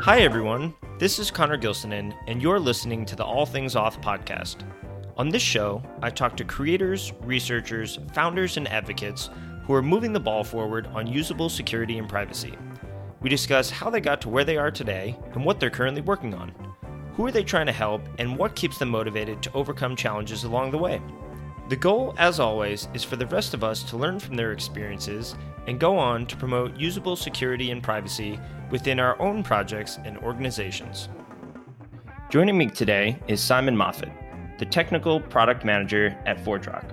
Hi, everyone. This is Conor Gilsenan, and you're listening to the All Things Auth podcast. On this show, I talk to creators, researchers, founders, and advocates who are moving the ball forward on usable security and privacy. We discuss how they got to where they are today and what they're currently working on. Who are they trying to help, and what keeps them motivated to overcome challenges along the way? The goal, as always, is for the rest of us to learn from their experiences and go on to promote usable security and privacy within our own projects and organizations. Joining me today is Simon Moffatt, the Technical Product Manager at ForgeRock.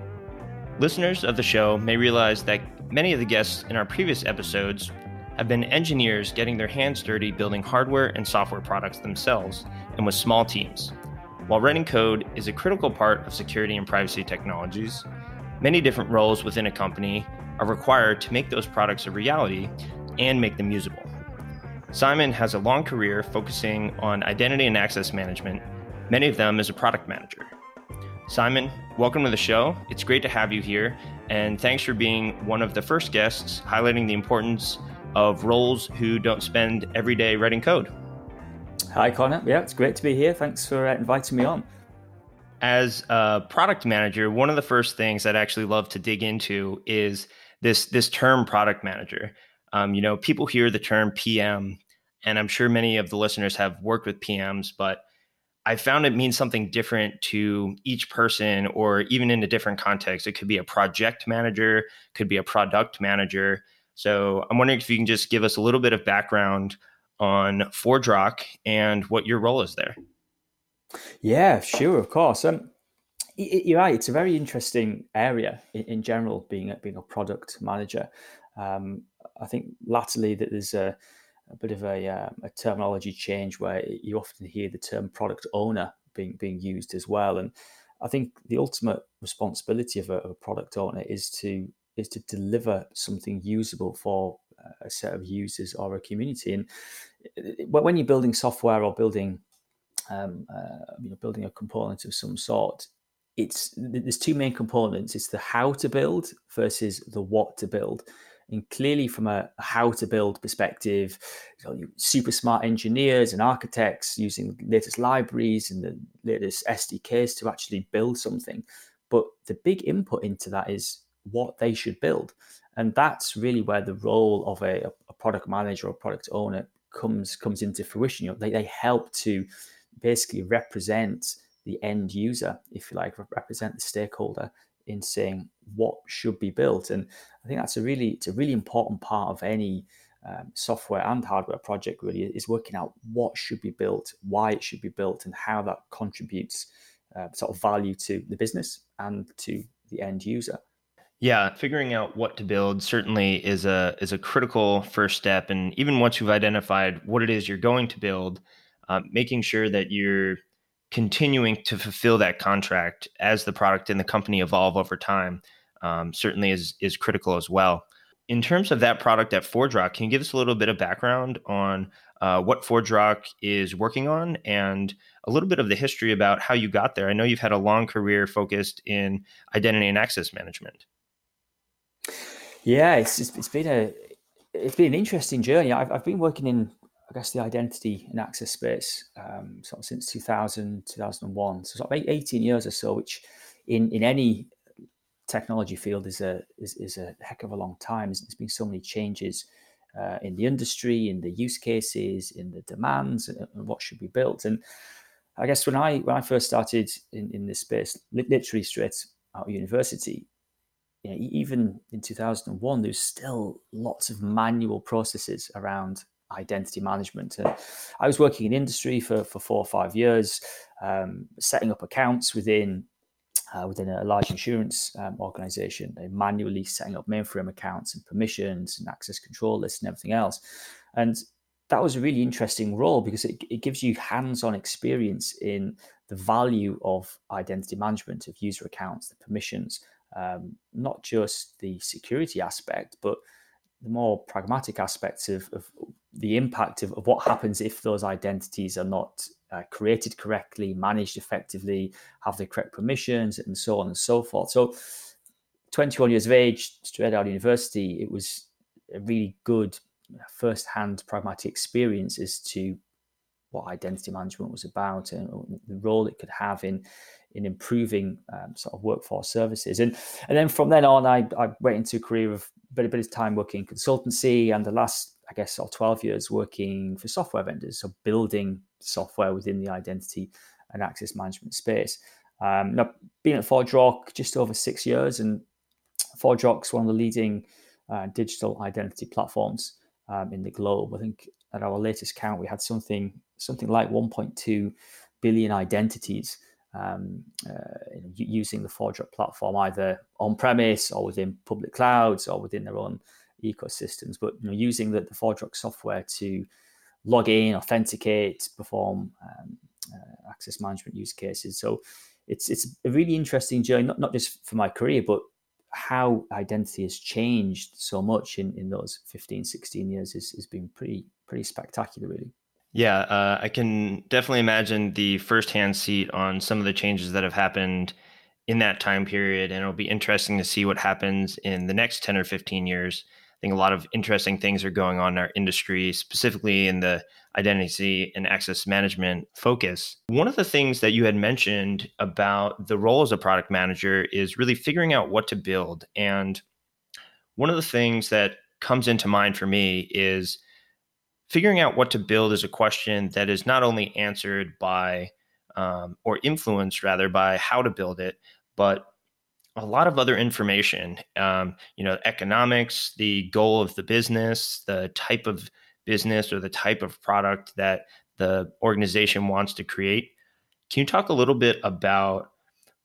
Listeners of the show may realize that many of the guests in our previous episodes have been engineers getting their hands dirty building hardware and software products themselves and with small teams. While writing code is a critical part of security and privacy technologies, many different roles within a company are required to make those products a reality and make them usable. Simon has a long career focusing on identity and access management, many of them as a product manager. Simon, welcome to the show. It's great to have you here, and thanks for being one of the first guests highlighting the importance of roles who don't spend every day writing code. Hi, Conor. Yeah, it's great to be here. Thanks for uh, inviting me on. As a product manager, one of the first things I'd actually love to dig into is this this term product manager. Um, you know, people hear the term PM, and I'm sure many of the listeners have worked with PMs, but I found it means something different to each person, or even in a different context. It could be a project manager, could be a product manager. So I'm wondering if you can just give us a little bit of background on ForgeRock and what your role is there. Yeah, sure, of course. Um, you're right. It's a very interesting area in, in general, being a, being a product manager. Um, I think latterly that there's a, a bit of a, um, a, terminology change where you often hear the term product owner being being used as well. And I think the ultimate responsibility of a, of a product owner is to is to deliver something usable for a set of users or a community. And when you're building software or building, um, uh, you know, building a component of some sort, it's there's two main components. It's the how to build versus the what to build. And clearly, from a how to build perspective, you know, super smart engineers and architects using latest libraries and the latest SDKs to actually build something. But the big input into that is what they should build. And that's really where the role of a, a product manager or product owner comes comes into fruition. You know, they, they help to basically represent the end user, if you like, represent the stakeholder in saying what should be built. And I think that's a really it's a really important part of any um, software and hardware project. Really, is working out what should be built, why it should be built, and how that contributes uh, sort of value to the business and to the end user. Yeah, figuring out what to build certainly is a is a critical first step, and even once you've identified what it is you're going to build, uh, making sure that you're continuing to fulfill that contract as the product and the company evolve over time um, certainly is is critical as well. In terms of that product at ForgeRock, can you give us a little bit of background on uh, what ForgeRock is working on and a little bit of the history about how you got there? I know you've had a long career focused in identity and access management. Yeah, it's it's been a it's been an interesting journey. I've, I've been working in I guess the identity and access space um, sort of since 2000 2001, so sort of 18 years or so, which in in any technology field is a is, is a heck of a long time. There's been so many changes uh, in the industry, in the use cases, in the demands, and, and what should be built. And I guess when I when I first started in, in this space, literally straight out of university, you know, even in 2001, there's still lots of manual processes around identity management. And I was working in industry for, for four or five years, um, setting up accounts within uh, within a large insurance um, organization, they manually setting up mainframe accounts and permissions and access control lists and everything else. And that was a really interesting role because it, it gives you hands-on experience in the value of identity management of user accounts, the permissions, um, not just the security aspect, but the more pragmatic aspects of, of the impact of, of, what happens if those identities are not uh, created correctly, managed effectively, have the correct permissions, and so on and so forth. So, 21 years of age, straight out of university, it was a really good first-hand pragmatic experience as to what identity management was about and the role it could have in in improving um, sort of workforce services. And and then from then on, I, I went into a career of a bit, a bit of time working in consultancy and the last, I guess, of 12 years working for software vendors, so building software within the identity and access management space. Um, now, being at ForgeRock just over six years, and ForgeRock's one of the leading uh, digital identity platforms um, in the globe. I think at our latest count, we had something something like 1.2 billion identities um, uh, using the ForgeRock platform, either on premise or within public clouds or within their own ecosystems. But you know, using the, the ForgeRock software to log in, authenticate, perform um, uh, access management use cases. So it's it's a really interesting journey, not, not just for my career, but how identity has changed so much in, in those 15, 16 years has, has been pretty pretty spectacular, really. Yeah, uh, I can definitely imagine the firsthand seat on some of the changes that have happened in that time period. And it'll be interesting to see what happens in the next 10 or 15 years. I think a lot of interesting things are going on in our industry, specifically in the identity and access management focus. One of the things that you had mentioned about the role as a product manager is really figuring out what to build. And one of the things that comes into mind for me is figuring out what to build is a question that is not only answered by um, or influenced rather by how to build it, but a lot of other information. Um, you know, economics, the goal of the business, the type of business or the type of product that the organization wants to create. Can you talk a little bit about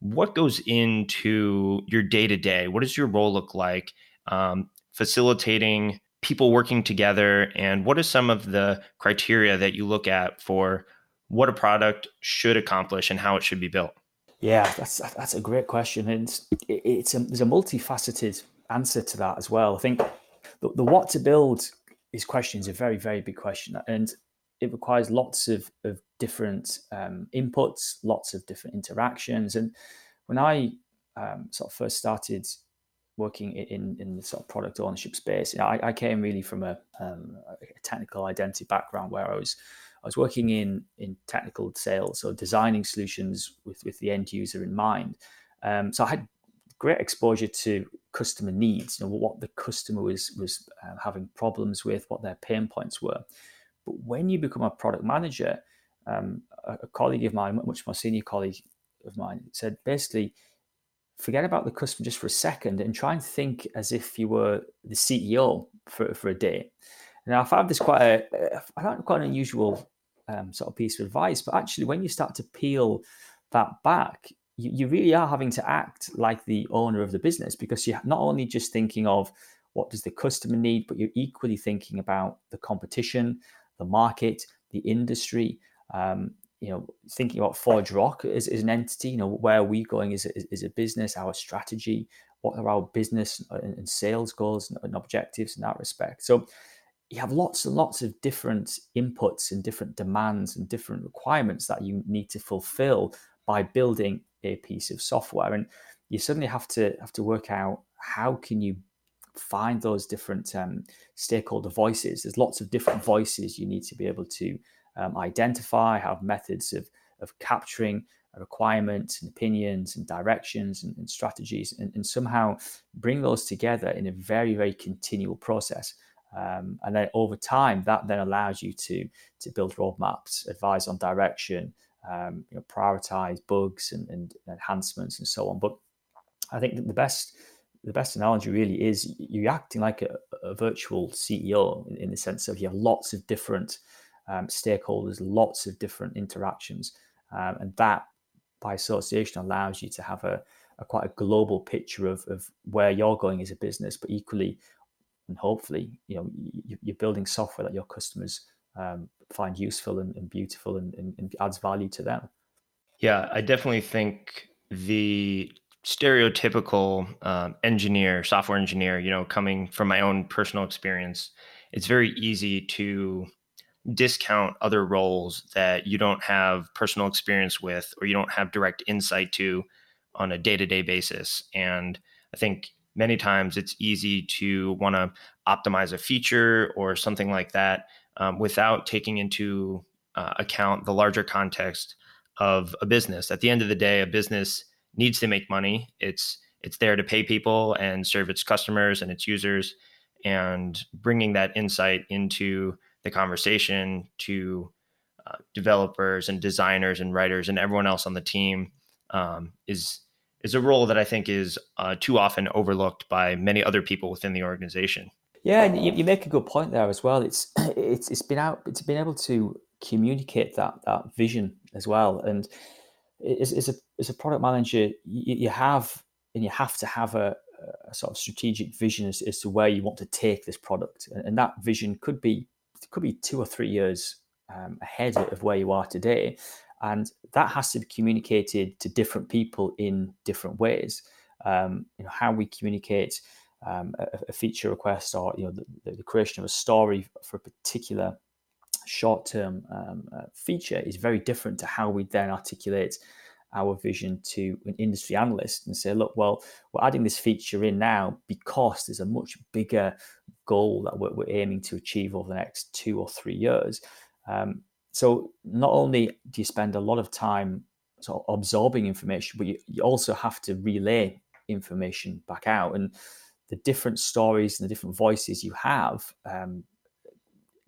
what goes into your day to day? What does your role look like? Um, facilitating people working together and what are some of the criteria that you look at for what a product should accomplish and how it should be built? Yeah that's that's a great question and it's, a, there's a multifaceted answer to that as well. I think the, the what to build is question is a very very big question and it requires lots of, of different um, inputs lots of different interactions and when i um, sort of first started working in in the sort of product ownership space. You know, I, I came really from a, um, a, technical identity background where I was I was working in in technical sales, so designing solutions with with the end user in mind. Um, so I had great exposure to customer needs, you know, what the customer was was uh, having problems with, what their pain points were. But when you become a product manager, um, a, a colleague of mine, much more senior colleague of mine, said basically forget about the customer just for a second and try and think as if you were the CEO for, for a day. Now, I found this quite a, I found quite an unusual um, sort of piece of advice, but actually, when you start to peel that back, you, you really are having to act like the owner of the business because you're not only just thinking of what does the customer need, but you're equally thinking about the competition, the market, the industry, um, you know, thinking about ForgeRock as, as an entity, you know, where are we going as a, as a business, our strategy, what are our business and sales goals and objectives in that respect. So you have lots and lots of different inputs and different demands and different requirements that you need to fulfill by building a piece of software. And you suddenly have to have to work out how can you find those different um, stakeholder voices. There's lots of different voices you need to be able to um, identify, have methods of, of capturing requirements and opinions and directions and, and strategies, and, and, somehow bring those together in a very, very continual process. Um, and then over time, that then allows you to to build roadmaps, advise on direction, um, you know, prioritize bugs and, and, enhancements and so on. But I think the best the best analogy really is you're acting like a, a virtual CEO in, in, the sense of you have lots of different um, stakeholders, lots of different interactions, um, and that by association allows you to have a, a quite a global picture of, of where you're going as a business, but equally and hopefully, you know, you're building software that your customers um, find useful and, and beautiful and, and, and, adds value to them. Yeah, I definitely think the stereotypical um, engineer, software engineer, you know, coming from my own personal experience, it's very easy to discount other roles that you don't have personal experience with or you don't have direct insight to on a day-to-day basis and i think many times it's easy to want to optimize a feature or something like that um, without taking into uh, account the larger context of a business. At the end of the day, a business needs to make money. It's it's there to pay people and serve its customers and its users, and bringing that insight into the conversation to uh, developers and designers and writers and everyone else on the team um, is is a role that I think is uh, too often overlooked by many other people within the organization. Yeah, and you, you, make a good point there as well. It's it's it's been out. It's been able to communicate that that vision as well. And as, as a as a product manager, you, you have and you have to have a, a sort of strategic vision as, as, to where you want to take this product, and, and that vision could be could be two or three years um, ahead of where you are today, and that has to be communicated to different people in different ways. Um, you know how we communicate um, a, a, feature request or you know the, the, creation of a story for a particular short-term um, uh, feature is very different to how we then articulate our vision to an industry analyst and say, look, well, we're adding this feature in now because there's a much bigger goal that we're, we're aiming to achieve over the next two or three years. Um, so not only do you spend a lot of time sort of absorbing information, but you, you also have to relay information back out. And the different stories and the different voices you have um,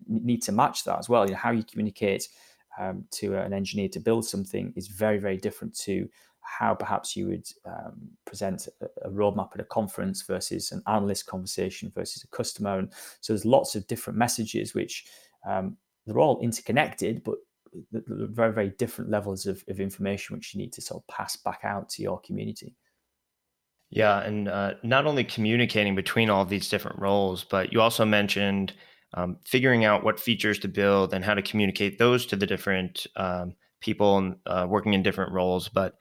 need to match that as well. You know, how you communicate um, to an engineer to build something is very, very different to how perhaps you would um, present a, a, roadmap at a conference versus an analyst conversation versus a customer. And so there's lots of different messages which um, they're all interconnected, but very, very different levels of, of information which you need to sort of pass back out to your community. Yeah, and uh, not only communicating between all these different roles, but you also mentioned um, figuring out what features to build and how to communicate those to the different um, people uh, working in different roles. But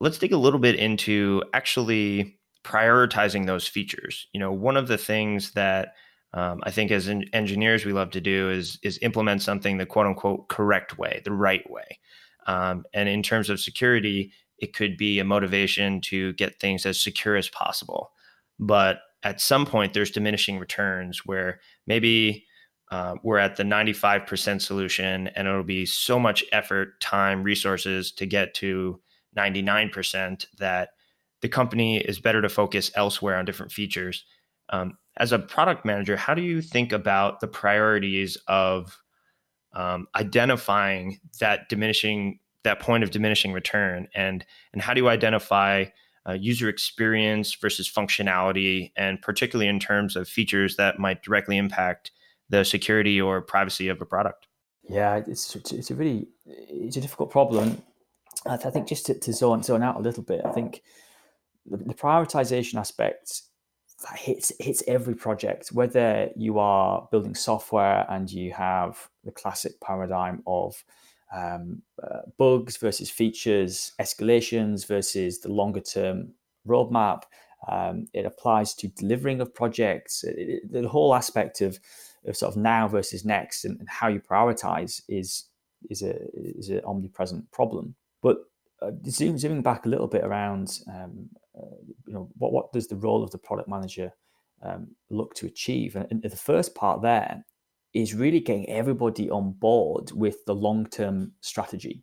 let's dig a little bit into actually prioritizing those features. You know, one of the things that um, I think as engineers we love to do is is implement something the quote unquote correct way, the right way. Um, and in terms of security, it could be a motivation to get things as secure as possible. But at some point there's diminishing returns where maybe uh, we're at the 95% solution and it'll be so much effort time resources to get to 99% that the company is better to focus elsewhere on different features. Um, as a product manager how do you think about the priorities of um, identifying that diminishing that point of diminishing return and and how do you identify uh, user experience versus functionality, and particularly in terms of features that might directly impact the security or privacy of a product. Yeah, it's it's a really it's a difficult problem. I think just to, to zone zone out a little bit, I think the, the prioritization aspect that hits hits every project, whether you are building software and you have the classic paradigm of um, uh, bugs versus features, escalations versus the longer term roadmap. Um, it applies to delivering of projects. It, it, the whole aspect of, of sort of now versus next and, and, how you prioritize is is a is an omnipresent problem. But uh, zoom, zooming back a little bit around, um, uh, you know, what what does the role of the product manager um, look to achieve? And, and the first part there is really getting everybody on board with the long term strategy.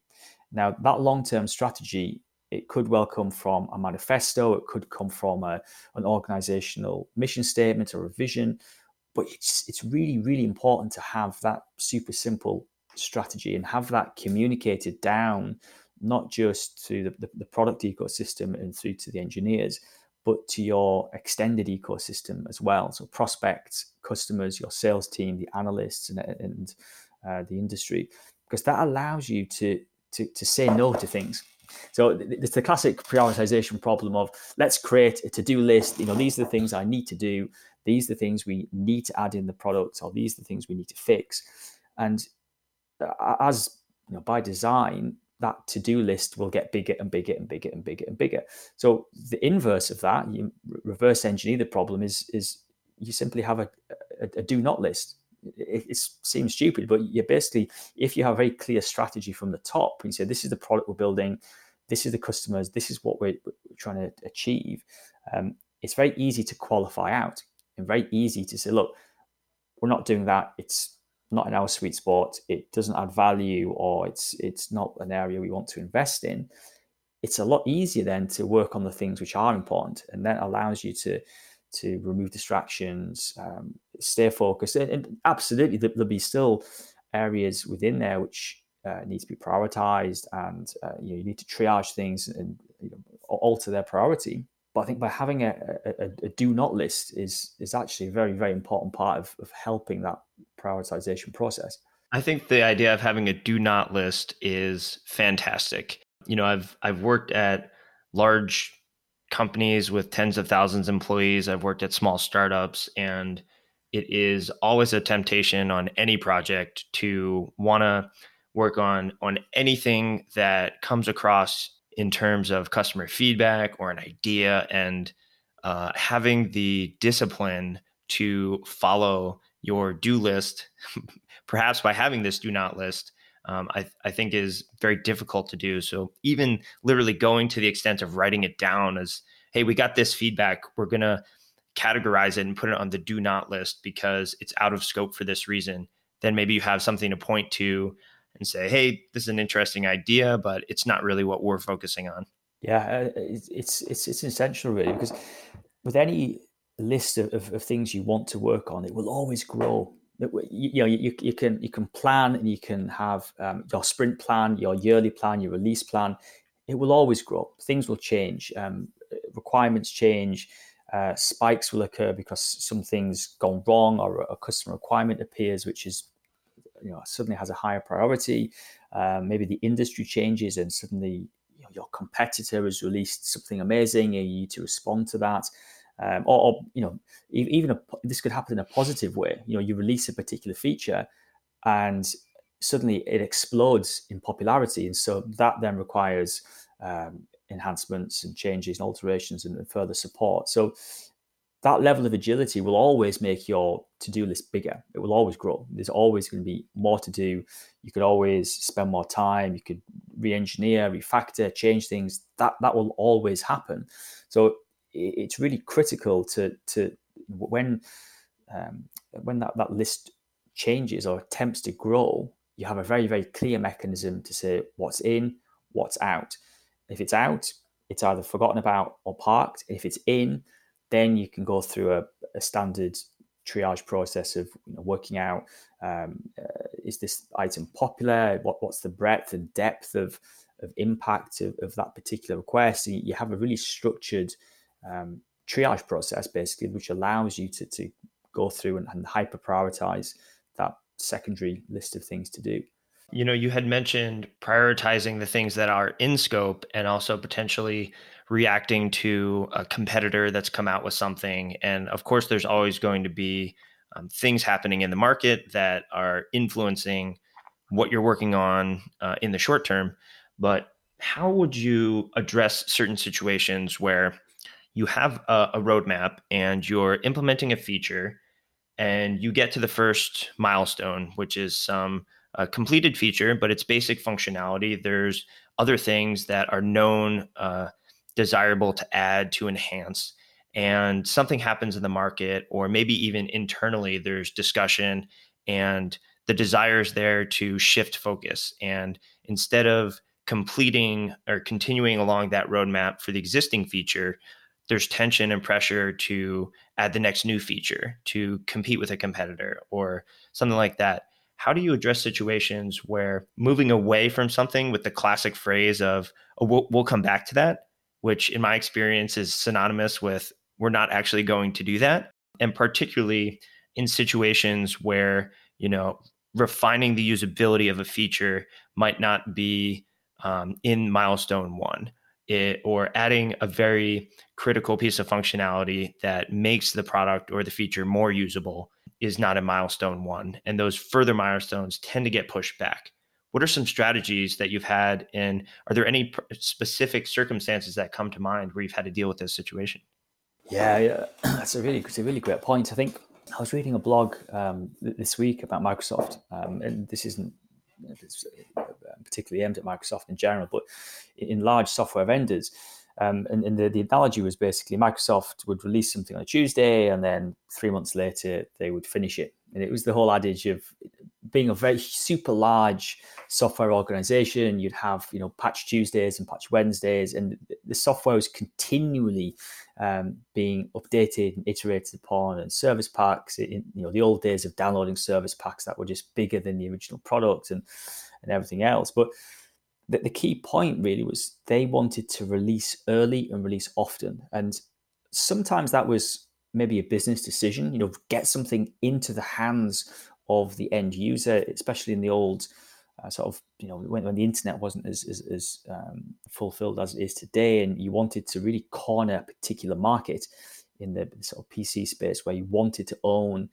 Now, that long term strategy, it could well come from a manifesto, it could come from a, an organizational mission statement or a vision, but it's, it's really, really important to have that super simple strategy and have that communicated down, not just to the, the, the product ecosystem and through to the engineers, but to your extended ecosystem as well. So prospects, customers, your sales team, the analysts, and, and uh, the industry, because that allows you to, to to say no to things. So it's the classic prioritization problem of let's create a to-do list. You know, these are the things I need to do. These are the things we need to add in the product, or these are the things we need to fix. And uh, as you know, by design, that to-do list will get bigger and bigger and bigger and bigger and bigger. So the inverse of that, you reverse engineer the problem is is you simply have a, a, a do not list. It, it, seems stupid, but you basically, if you have a very clear strategy from the top, and you say this is the product we're building, this is the customers, this is what we're, we're trying to achieve, um, it's very easy to qualify out and very easy to say, look, we're not doing that. It's not in our sweet spot. It doesn't add value, or it's it's not an area we want to invest in. It's a lot easier then to work on the things which are important, and that allows you to to remove distractions, um, stay focused, and, and absolutely there'll be still areas within there which uh, need to be prioritized, and uh, you, know, you need to triage things and you know, alter their priority. But I think by having a, a, a, do not list is is actually a very very important part of, of helping that prioritization process. I think the idea of having a do not list is fantastic. You know, I've I've worked at large companies with tens of thousands of employees. I've worked at small startups and it is always a temptation on any project to want to work on on anything that comes across in terms of customer feedback or an idea and uh, having the discipline to follow your do list perhaps by having this do not list um, I, I think is very difficult to do so even literally going to the extent of writing it down as hey we got this feedback we're to categorize it and put it on the do not list because it's out of scope for this reason then maybe you have something to point to and say, hey, this is an interesting idea, but it's not really what we're focusing on. Yeah, uh, it's it's it's essential really because with any list of, of, of things you want to work on, it will always grow. You, know, you, you can you can plan and you can have um, your sprint plan, your yearly plan, your release plan. It will always grow. Things will change. Um, requirements change. Uh, spikes will occur because something's gone wrong or a customer requirement appears, which is you know suddenly has a higher priority. Um, maybe the industry changes and suddenly you know, your competitor has released something amazing and you need to respond to that. Um, or, or, you know even a, this could happen in a positive way. You know you release a particular feature and suddenly it explodes in popularity, and so that then requires um, enhancements and changes and alterations and, and further support. So that level of agility will always make your to-do list bigger. It will always grow. There's always going to be more to do. You could always spend more time. You could re-engineer refactor change things. That that will always happen. So it's really critical to to when um, when that, that list changes or attempts to grow you have a very very clear mechanism to say what's in what's out if it's out it's either forgotten about or parked if it's in then you can go through a, a standard triage process of you know, working out um, uh, is this item popular? What, what's the breadth and depth of, of impact of, of that particular request? So you have a really structured um, triage process, basically, which allows you to, to go through and, and hyper prioritize that secondary list of things to do. You know, you had mentioned prioritizing the things that are in scope and also potentially reacting to a competitor that's come out with something. And of course, there's always going to be um, things happening in the market that are influencing what you're working on uh, in the short term. But how would you address certain situations where you have a, a roadmap and you're implementing a feature and you get to the first milestone, which is some uh, completed feature, but it's basic functionality. There's other things that are known uh, desirable to add to enhance and something happens in the market or maybe even internally there's discussion and the desire is there to shift focus and instead of completing or continuing along that roadmap for the existing feature there's tension and pressure to add the next new feature to compete with a competitor or something like that how do you address situations where moving away from something with the classic phrase of oh, we'll, we'll come back to that which in my experience is synonymous with we're not actually going to do that. And particularly in situations where, you know, refining the usability of a feature might not be um, in milestone one. It, or adding a very critical piece of functionality that makes the product or the feature more usable is not a milestone one. And those further milestones tend to get pushed back what are some strategies that you've had and are there any specific circumstances that come to mind where you've had to deal with this situation yeah, yeah. that's a really it's a really great point i think i was reading a blog um, this week about microsoft um, and this isn't particularly aimed at microsoft in general but in large software vendors Um, and, and the, the analogy was basically Microsoft would release something on a Tuesday, and then three months later they would finish it. And it was the whole adage of being a very super large software organization. You'd have you know patch Tuesdays and patch Wednesdays, and the software was continually um, being updated and iterated upon. And service packs, in you know the old days of downloading service packs that were just bigger than the original product and and everything else, but the, the key point really was they wanted to release early and release often. And sometimes that was maybe a business decision, you know, get something into the hands of the end user, especially in the old uh, sort of, you know, when, when the internet wasn't as, as, as um, fulfilled as it is today, and you wanted to really corner a particular market in the sort of PC space where you wanted to own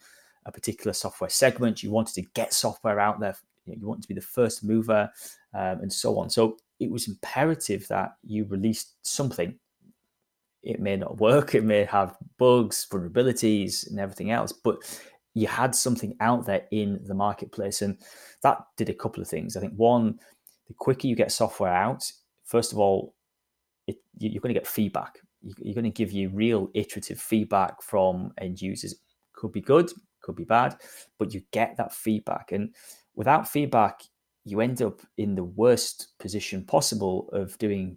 a particular software segment, you wanted to get software out there you, know, you want to be the first mover um, and so on. So it was imperative that you released something. It may not work, it may have bugs, vulnerabilities, and everything else, but you had something out there in the marketplace. And that did a couple of things. I think one, the quicker you get software out, first of all, it, you're going to get feedback. You're going to give you real iterative feedback from end users. Could be good, could be bad, but you get that feedback. And without feedback, you end up in the worst position possible of doing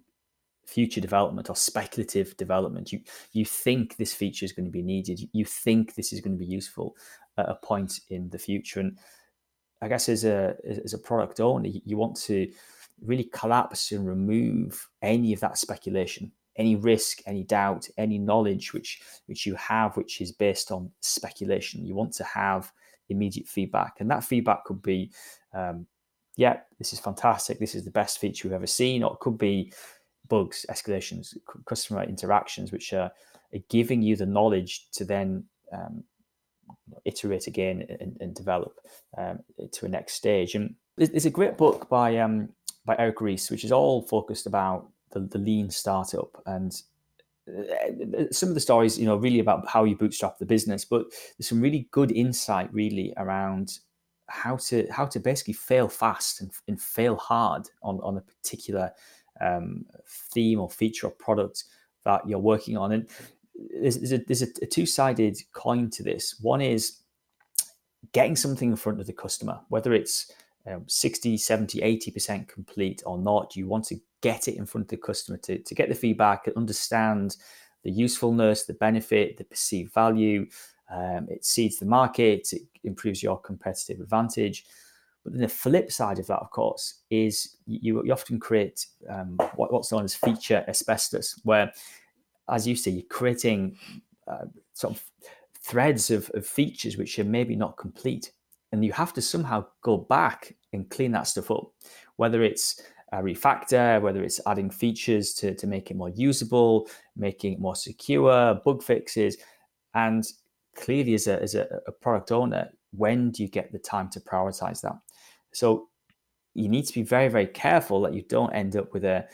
future development or speculative development. You you think this feature is going to be needed. You think this is going to be useful at a point in the future. And I guess as a as a product owner, you want to really collapse and remove any of that speculation, any risk, any doubt, any knowledge which which you have, which is based on speculation. You want to have immediate feedback. And that feedback could be, um, yeah, this is fantastic. This is the best feature we've ever seen. Or it could be bugs, escalations, customer interactions, which are, are giving you the knowledge to then um, iterate again and, and develop um, to a next stage. And there's a great book by um, by Eric Ries, which is all focused about the, the lean startup and some of the stories, you know, really about how you bootstrap the business, but there's some really good insight really around how to how to basically fail fast and, and fail hard on, on a particular um, theme or feature or product that you're working on. And there's, there's a, there's a, two-sided coin to this. One is getting something in front of the customer, whether it's um, 60, 70, 80% complete or not. You want to get it in front of the customer to, to get the feedback and understand the usefulness, the benefit, the perceived value. Um, it seeds the market, it improves your competitive advantage. But then the flip side of that, of course, is you, you often create um, what, what's known as feature asbestos, where, as you see, you're creating uh, sort of threads of, of features which are maybe not complete and you have to somehow go back and clean that stuff up, whether it's a refactor, whether it's adding features to, to make it more usable, making it more secure, bug fixes. And clearly, as a, as a, a product owner, when do you get the time to prioritize that? So you need to be very, very careful that you don't end up with a,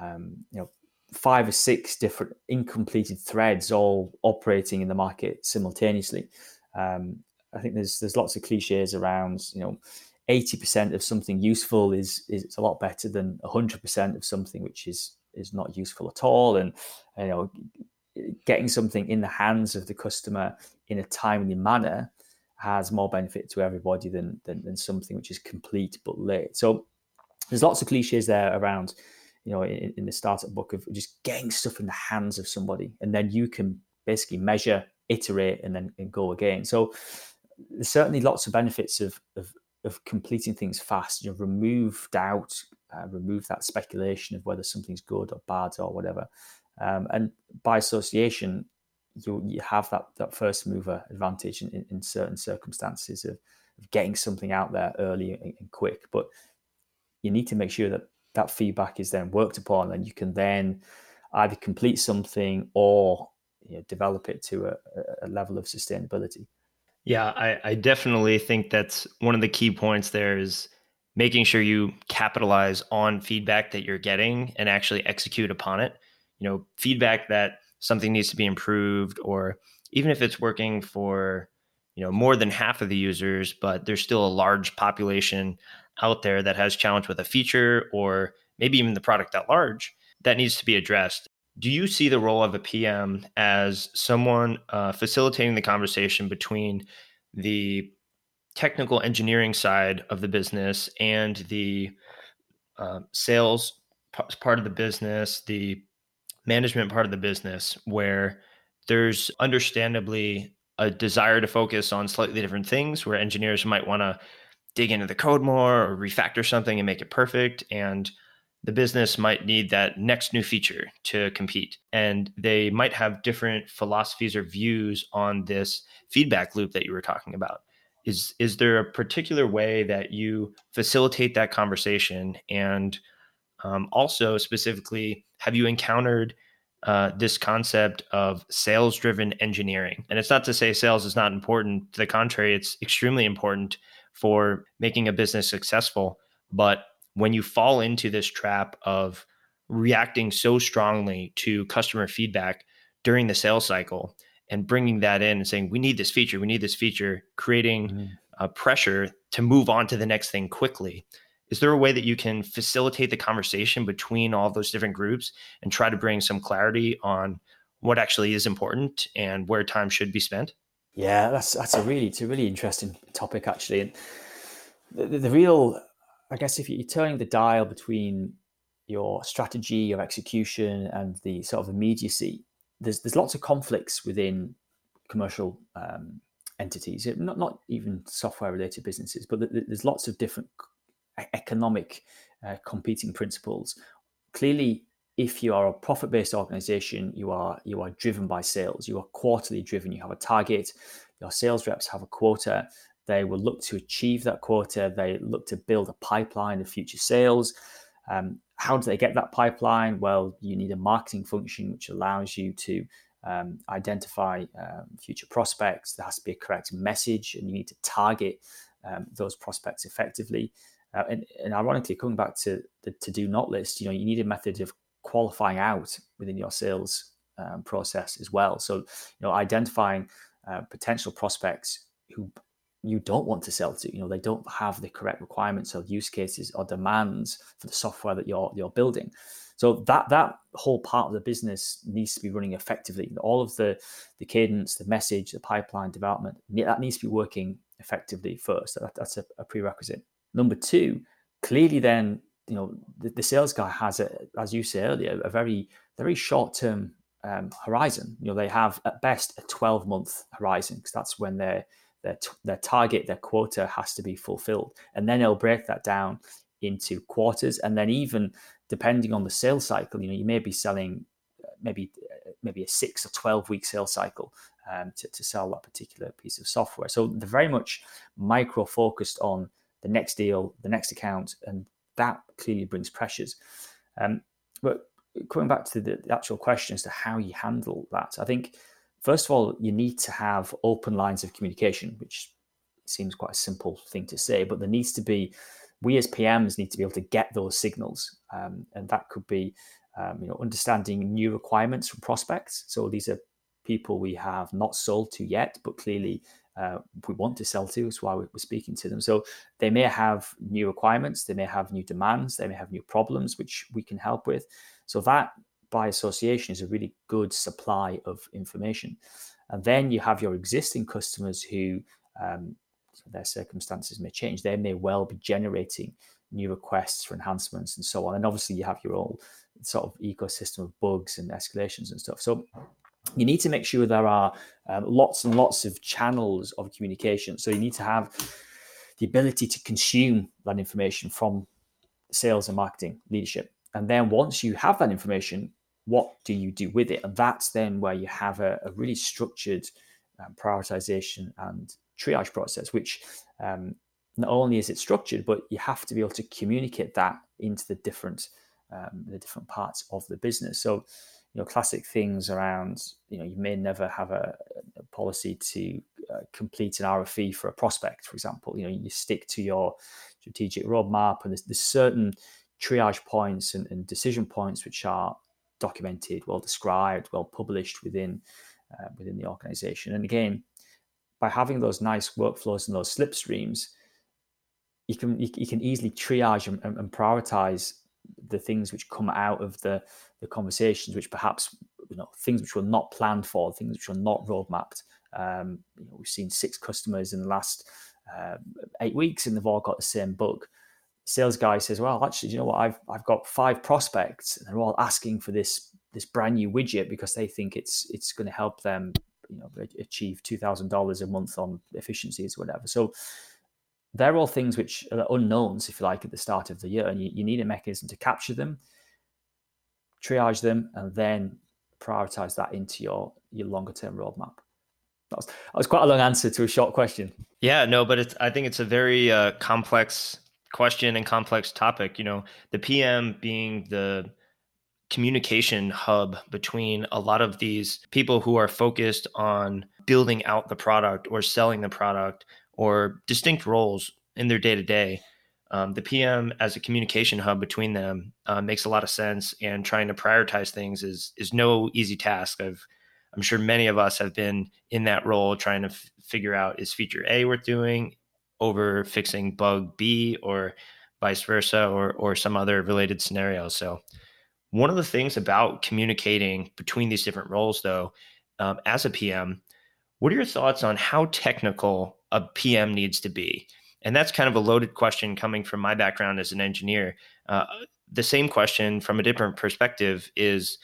um, you know, five or six different incompleted threads all operating in the market simultaneously. Um, I think there's there's lots of cliches around you know. 80% of something useful is is a lot better than 100% of something which is is not useful at all and you know getting something in the hands of the customer in a timely manner has more benefit to everybody than, than, than something which is complete but late. So there's lots of cliches there around, you know, in, in, the startup book of just getting stuff in the hands of somebody, and then you can basically measure, iterate, and then and go again. So there's certainly lots of benefits of, of, of completing things fast. You know, remove doubt, uh, remove that speculation of whether something's good or bad or whatever. Um, and by association, you you have that that first mover advantage in, in, in certain circumstances of, of, getting something out there early and, and, quick. But you need to make sure that that feedback is then worked upon, and you can then either complete something or you know, develop it to a, a level of sustainability. Yeah, I, I definitely think that's one of the key points there is making sure you capitalize on feedback that you're getting and actually execute upon it. You know, feedback that something needs to be improved, or even if it's working for, you know, more than half of the users, but there's still a large population out there that has challenge with a feature or maybe even the product at large that needs to be addressed. do you see the role of a PM as someone uh, facilitating the conversation between the technical engineering side of the business and the uh, sales p- part of the business, the management part of the business, where there's understandably a desire to focus on slightly different things, where engineers might want to dig into the code more or refactor something and make it perfect. And the business might need that next new feature to compete. And they might have different philosophies or views on this feedback loop that you were talking about. Is, is there a particular way that you facilitate that conversation? And um, also, specifically, have you encountered uh, this concept of sales driven engineering? And it's not to say sales is not important. To the contrary, it's extremely important for making a business successful. But when you fall into this trap of reacting so strongly to customer feedback during the sales cycle and bringing that in and saying, we need this feature, we need this feature, creating mm-hmm. a pressure to move on to the next thing quickly. Is there a way that you can facilitate the conversation between all those different groups and try to bring some clarity on what actually is important and where time should be spent? Yeah, that's that's a really it's a really interesting topic actually, and the, the, the real I guess if you're turning the dial between your strategy, your execution, and the sort of immediacy, there's there's lots of conflicts within commercial um, entities. Not not even software related businesses, but there's lots of different economic uh, competing principles. Clearly, if you are a profit based organization, you are you are driven by sales. You are quarterly driven. You have a target. Your sales reps have a quota. They will look to achieve that quota. They look to build a pipeline of future sales. Um, how do they get that pipeline? Well, you need a marketing function which allows you to um, identify um, future prospects. There has to be a correct message, and you need to target um, those prospects effectively. Uh, and, and, ironically, coming back to the to do not list, you know, you need a method of qualifying out within your sales um, process as well. So, you know, identifying uh, potential prospects who you don't want to sell to. You know, they don't have the correct requirements or use cases or demands for the software that you're you're building. So that that whole part of the business needs to be running effectively. All of the the cadence, the message, the pipeline development that needs to be working effectively first. That, that's a, a, prerequisite. Number two, clearly, then you know the, the sales guy has a, as you say earlier, a very very short term um, horizon. You know, they have at best a twelve month horizon because that's when they're their, their target, their quota has to be fulfilled. And then they'll break that down into quarters. And then even depending on the sales cycle, you know, you may be selling uh, maybe uh, maybe a six or 12 week sales cycle um, to, to sell that particular piece of software. So they're very much micro focused on the next deal, the next account, and that clearly brings pressures. Um, but coming back to the, the actual question as to how you handle that, I think first of all, you need to have open lines of communication, which seems quite a simple thing to say, but there needs to be, we as PMs need to be able to get those signals. Um, and that could be, um, you know, understanding new requirements from prospects. So these are people we have not sold to yet, but clearly uh, we want to sell to. That's why we're speaking to them. So they may have new requirements, they may have new demands, they may have new problems, which we can help with. So that by association is a really good supply of information. And then you have your existing customers who um, their circumstances may change. They may well be generating new requests for enhancements and so on. And obviously, you have your own sort of ecosystem of bugs and escalations and stuff. So you need to make sure there are um, lots and lots of channels of communication. So you need to have the ability to consume that information from sales and marketing leadership. And then once you have that information, what do you do with it? And that's then where you have a, a really structured um, prioritization and triage process, which um, not only is it structured, but you have to be able to communicate that into the different um, the different parts of the business. So, you know, classic things around, you know, you may never have a, a policy to uh, complete an RFE for a prospect, for example. You know, you stick to your strategic roadmap, and there's, there's certain triage points and, and decision points which are documented, well described, well published within uh, within the organization. And again, by having those nice workflows and those slipstreams, you can you, you can easily triage and, and, prioritize the things which come out of the the conversations, which perhaps you know things which were not planned for, things which were not roadmapped. Um, you know, we've seen six customers in the last uh, eight weeks, and they've all got the same bug. Sales guy says, "Well, actually, you know what? I've I've got five prospects, and they're all asking for this this brand new widget because they think it's it's going to help them, you know, achieve two thousand dollars a month on efficiencies, or whatever." So they're all things which are unknowns, if you like, at the start of the year, and you, you need a mechanism to capture them, triage them, and then prioritize that into your your longer term roadmap. That was, that was quite a long answer to a short question. Yeah, no, but it's I think it's a very uh, complex question and complex topic. You know, the PM being the communication hub between a lot of these people who are focused on building out the product or selling the product or distinct roles in their day to day. The PM as a communication hub between them uh, makes a lot of sense, and trying to prioritize things is is no easy task. I've I'm sure many of us have been in that role trying to f- figure out is feature A worth doing over fixing bug B or vice versa or or some other related scenario. So one of the things about communicating between these different roles though um, as a PM, what are your thoughts on how technical a PM needs to be? And that's kind of a loaded question coming from my background as an engineer. Uh, the same question from a different perspective is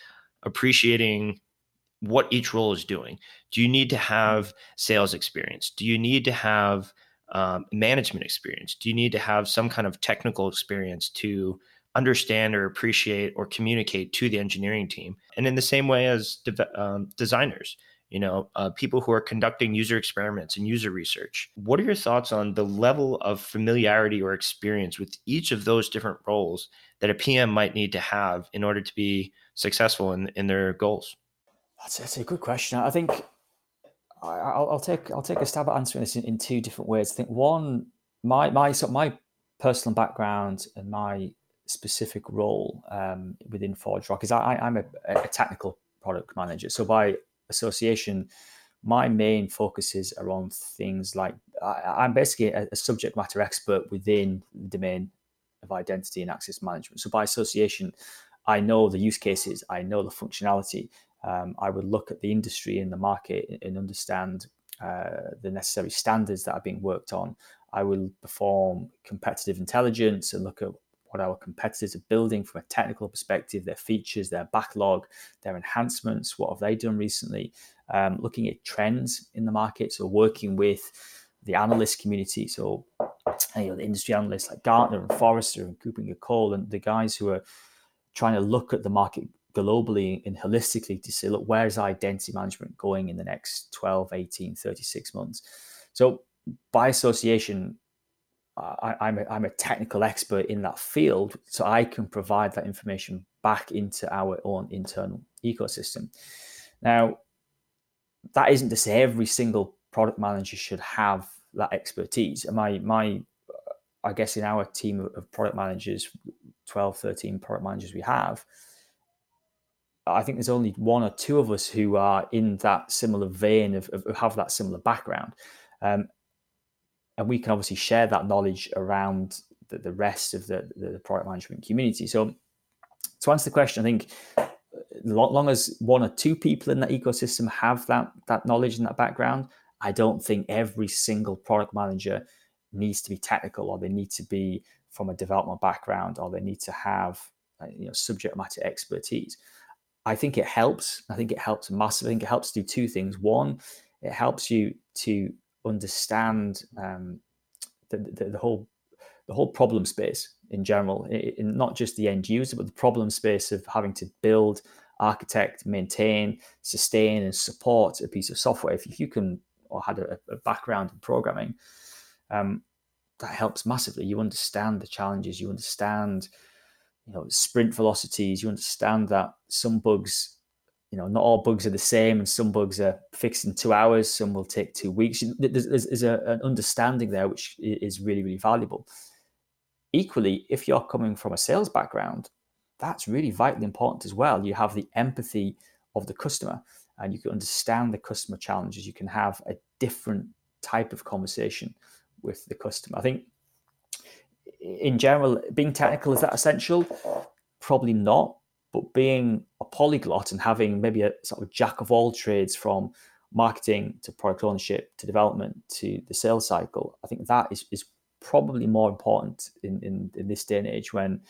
appreciating what each role is doing. Do you need to have sales experience? Do you need to have um, management experience? Do you need to have some kind of technical experience to understand or appreciate or communicate to the engineering team? And in the same way as de- um, designers, you know, uh, people who are conducting user experiments and user research. What are your thoughts on the level of familiarity or experience with each of those different roles that a PM might need to have in order to be successful in, in their goals? That's, that's a good question. I think I'll, I'll, take I'll take a stab at answering this in, in, two different ways. I think one, my my so my personal background and my specific role um, within ForgeRock is I, am a, a, technical product manager. So by association, my main focus is around things like I, am basically a, a, subject matter expert within the domain of identity and access management. So by association, I know the use cases, I know the functionality. Um, I would look at the industry and the market and understand uh, the necessary standards that are being worked on. I will perform competitive intelligence and look at what our competitors are building from a technical perspective, their features, their backlog, their enhancements, what have they done recently, um, looking at trends in the market. So working with the analyst community, so you know, the industry analysts like Gartner and Forrester and Cooper Cole and the guys who are trying to look at the market globally and holistically to say, look, where's identity management going in the next 12, 18, 36 months? So by association, I, am a, I'm a technical expert in that field, so I can provide that information back into our own internal ecosystem. Now, that isn't to say every single product manager should have that expertise. My my, I guess in our team of product managers, 12, 13 product managers we have, I think there's only one or two of us who are in that similar vein of, of have that similar background. Um, and we can obviously share that knowledge around the, the rest of the, the product management community. So, to answer the question, I think as long as one or two people in that ecosystem have that that knowledge and that background, I don't think every single product manager needs to be technical or they need to be from a development background or they need to have uh, you know subject matter expertise. I think it helps. I think it helps massively. I think it helps do two things. One, it helps you to understand um, the, the, the, whole the whole problem space in general, in not just the end user, but the problem space of having to build, architect, maintain, sustain, and support a piece of software. If you can or had a, a background in programming, um, that helps massively. You understand the challenges. You understand, you know, sprint velocities. You understand that some bugs you know, not all bugs are the same, and some bugs are fixed in two hours, some will take two weeks. There's, there's a, an understanding there which is really, really valuable. Equally, if you're coming from a sales background, that's really vitally important as well. You have the empathy of the customer, and you can understand the customer challenges. You can have a different type of conversation with the customer. I think in general, being technical is that essential? Probably not. But being a polyglot and having maybe a sort of jack of all trades from marketing to product ownership to development to the sales cycle, I think that is, is probably more important in, in, in this day and age when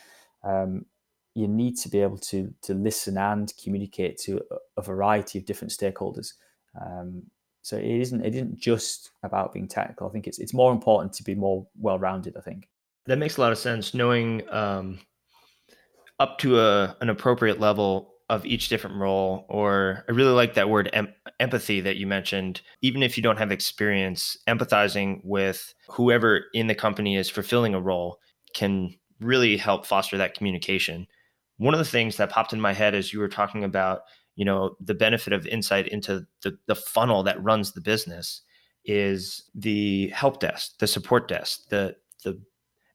um, you need to be able to to listen and communicate to a, variety of different stakeholders. Um, so it isn't it isn't just about being technical. I think it's it's more important to be more well rounded. I think that makes a lot of sense. Knowing um, up to a an appropriate level of each different role, or I really like that word em- empathy that you mentioned. Even if you don't have experience, empathizing with whoever in the company is fulfilling a role can really help foster that communication. One of the things that popped in my head as you were talking about, you know, the benefit of insight into the, the funnel that runs the business is the help desk, the support desk, the the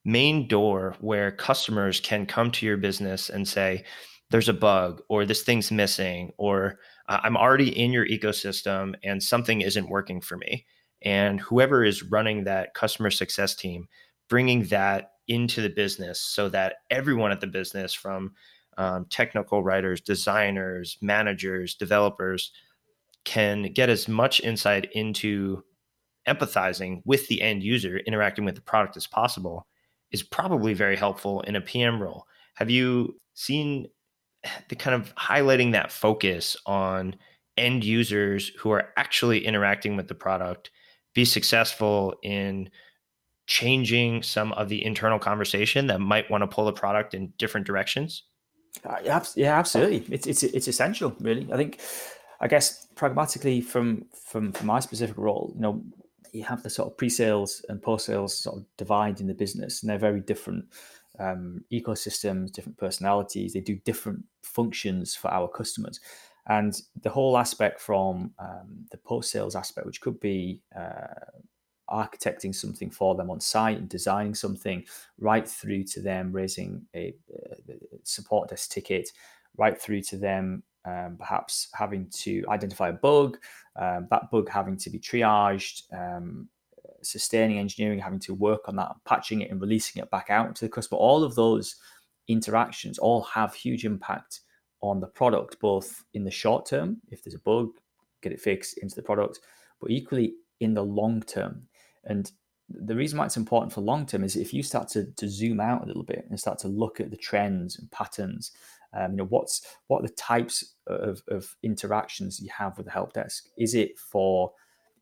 main door where customers can come to your business and say, there's a bug or this thing's missing or I'm already in your ecosystem and something isn't working for me. And whoever is running that customer success team, bringing that into the business so that everyone at the business, from um, technical writers, designers, managers, developers, can get as much insight into empathizing with the end user, interacting with the product as possible, is probably very helpful in a PM role. Have you seen the kind of highlighting that focus on end users who are actually interacting with the product be successful in changing some of the internal conversation that might want to pull the product in different directions? Uh, yeah, absolutely. It's it's it's essential, really. I think, I guess, pragmatically from from from my specific role, you know, you have the sort of pre-sales and post-sales sort of divide in the business, and they're very different um, ecosystems, different personalities. They do different functions for our customers. And the whole aspect from um, the post sales aspect, which could be uh, architecting something for them on site and designing something, right through to them raising a, a support desk ticket, right through to them um, perhaps having to identify a bug, um, that bug having to be triaged, um, sustaining engineering, having to work on that, patching it and releasing it back out to the customer. All of those interactions all have huge impact on the product, both in the short term, if there's a bug, get it fixed into the product, but equally in the long term. And the reason why it's important for long term is if you start to, to zoom out a little bit and start to look at the trends and patterns, um, you know, what's what are the types of, of interactions you have with the help desk? Is it for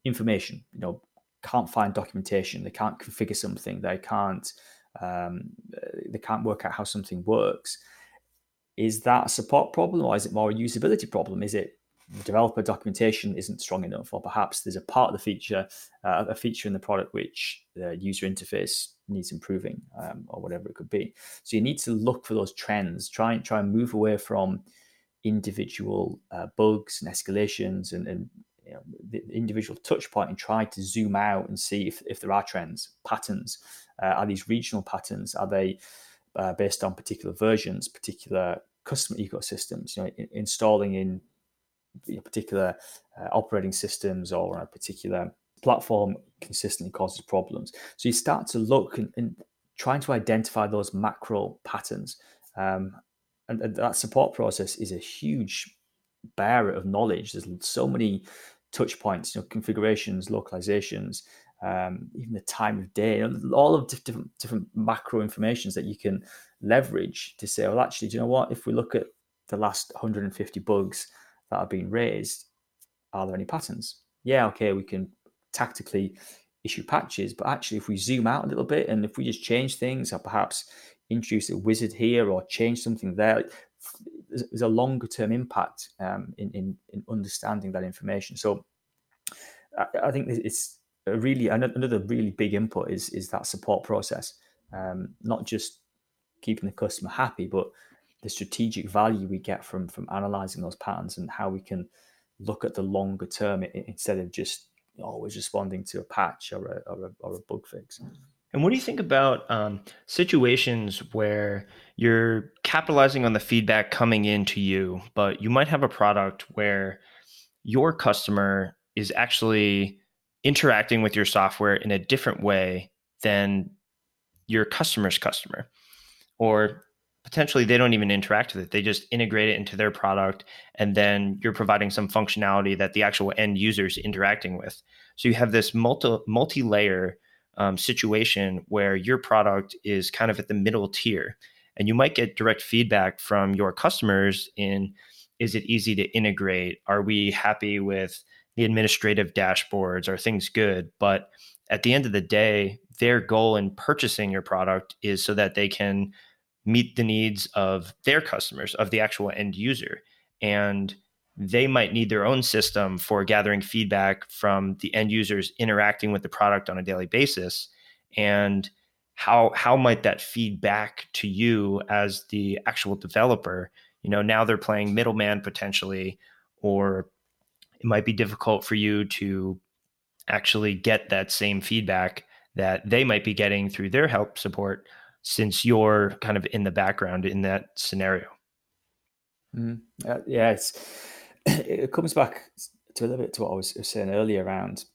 information? You know, can't find documentation, they can't configure something, they can't um, they can't work out how something works. Is that a support problem or is it more a usability problem? Is it developer documentation isn't strong enough, or perhaps there's a part of the feature, uh, a feature in the product which the user interface needs improving, um, or whatever it could be. So you need to look for those trends. Try and try and move away from individual uh, bugs and escalations and, and you know, the individual touch point and try to zoom out and see if, if there are trends, patterns. Uh, are these regional patterns? Are they uh, based on particular versions, particular customer ecosystems? You know, in, installing in know, particular uh, operating systems or on a particular platform consistently causes problems. So you start to look and, and trying to identify those macro patterns. Um, and, and that support process is a huge bearer of knowledge. There's so many touch points, you know, configurations, localizations, um, even the time of day, all of different different macro informations that you can leverage to say, well, actually, do you know what? If we look at the last 150 bugs that have been raised, are there any patterns? Yeah, okay, we can tactically issue patches, but actually, if we zoom out a little bit and if we just change things, or perhaps introduce a wizard here or change something there, there's a longer term impact um, in, in, in understanding that information. So I, I think it's really another really big input is is that support process, um, not just keeping the customer happy, but the strategic value we get from from analyzing those patterns and how we can look at the longer term instead of just always responding to a patch or a, or a, or a bug fix. And what do you think about um, situations where you're capitalizing on the feedback coming in to you, but you might have a product where your customer is actually interacting with your software in a different way than your customer's customer or potentially they don't even interact with it. They just integrate it into their product and then you're providing some functionality that the actual end user is interacting with. So you have this multi multi-layer um, situation where your product is kind of at the middle tier and you might get direct feedback from your customers in is it easy to integrate? Are we happy with the administrative dashboards? Are things good? But at the end of the day their goal in purchasing your product is so that they can meet the needs of their customers, of the actual end user. And they might need their own system for gathering feedback from the end users interacting with the product on a daily basis. And how how might that feed back to you as the actual developer? You know, now they're playing middleman potentially, or it might be difficult for you to actually get that same feedback that they might be getting through their help support since you're kind of in the background in that scenario. Mm, uh, yeah, it comes back to a little bit to what I was saying earlier around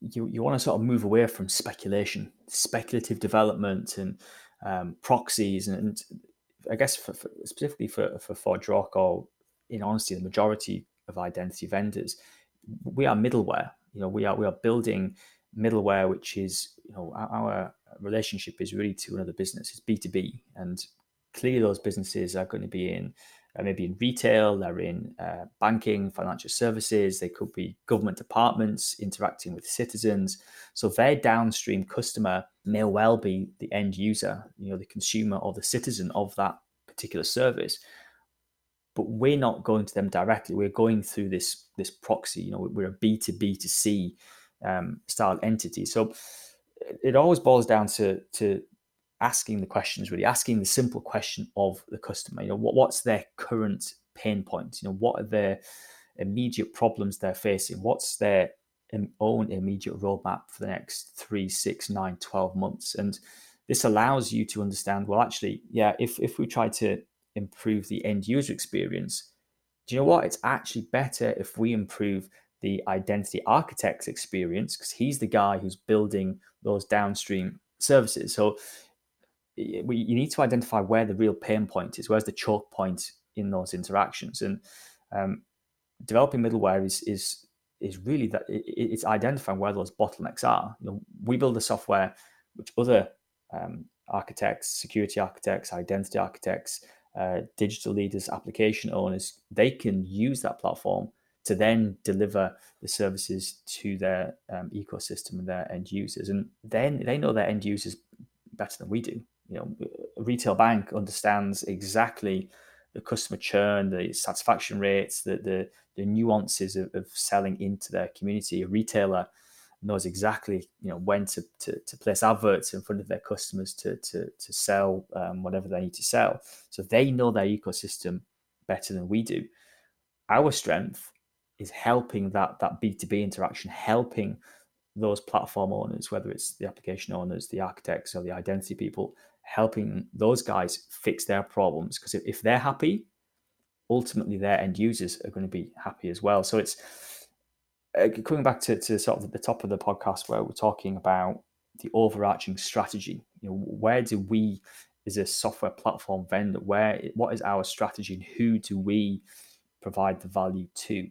you, you want to sort of move away from speculation, speculative development, and um, proxies, and, and, I guess for, for, specifically for for ForgeRock, or in honesty, the majority of identity vendors, we are middleware. You know, we are we are building middleware, which is you know our relationship is really to another business. It's B two B, and clearly those businesses are going to be in uh, maybe in retail, they're in uh, banking, financial services. They could be government departments interacting with citizens. So their downstream customer may well be the end user, you know, the consumer or the citizen of that particular service. But we're not going to them directly. We're going through this this proxy. You know, we're a B two B to C um, style entity. So it always boils down to to asking the questions, really asking the simple question of the customer. You know, what, what's their current pain points? You know, what are their immediate problems they're facing? What's their own immediate roadmap for the next three, six, nine, 12 months? And this allows you to understand, well, actually, yeah, if, if we try to improve the end user experience, do you know what? It's actually better if we improve the identity architect's experience because he's the guy who's building those downstream services. So we, you need to identify where the real pain point is, where's the choke point in those interactions, and um, developing middleware is is is really that it, it's identifying where those bottlenecks are. You know, we build the software which other um, architects, security architects, identity architects, uh, digital leaders, application owners, they can use that platform to then deliver the services to their um, ecosystem and their end users. And then they know their end users better than we do. You know, a retail bank understands exactly the customer churn, the satisfaction rates, the the, the nuances of, of selling into their community. A retailer knows exactly you know when to, to, to place adverts in front of their customers to to, to sell um, whatever they need to sell. So they know their ecosystem better than we do. Our strength is helping that that B2B interaction, helping those platform owners, whether it's the application owners, the architects, or the identity people, helping those guys fix their problems. Because if, if they're happy, ultimately their end users are going to be happy as well. So it's uh, coming back to, to sort of the top of the podcast where we're talking about the overarching strategy. You know, where do we, as a software platform vendor, where what is our strategy, and who do we provide the value to?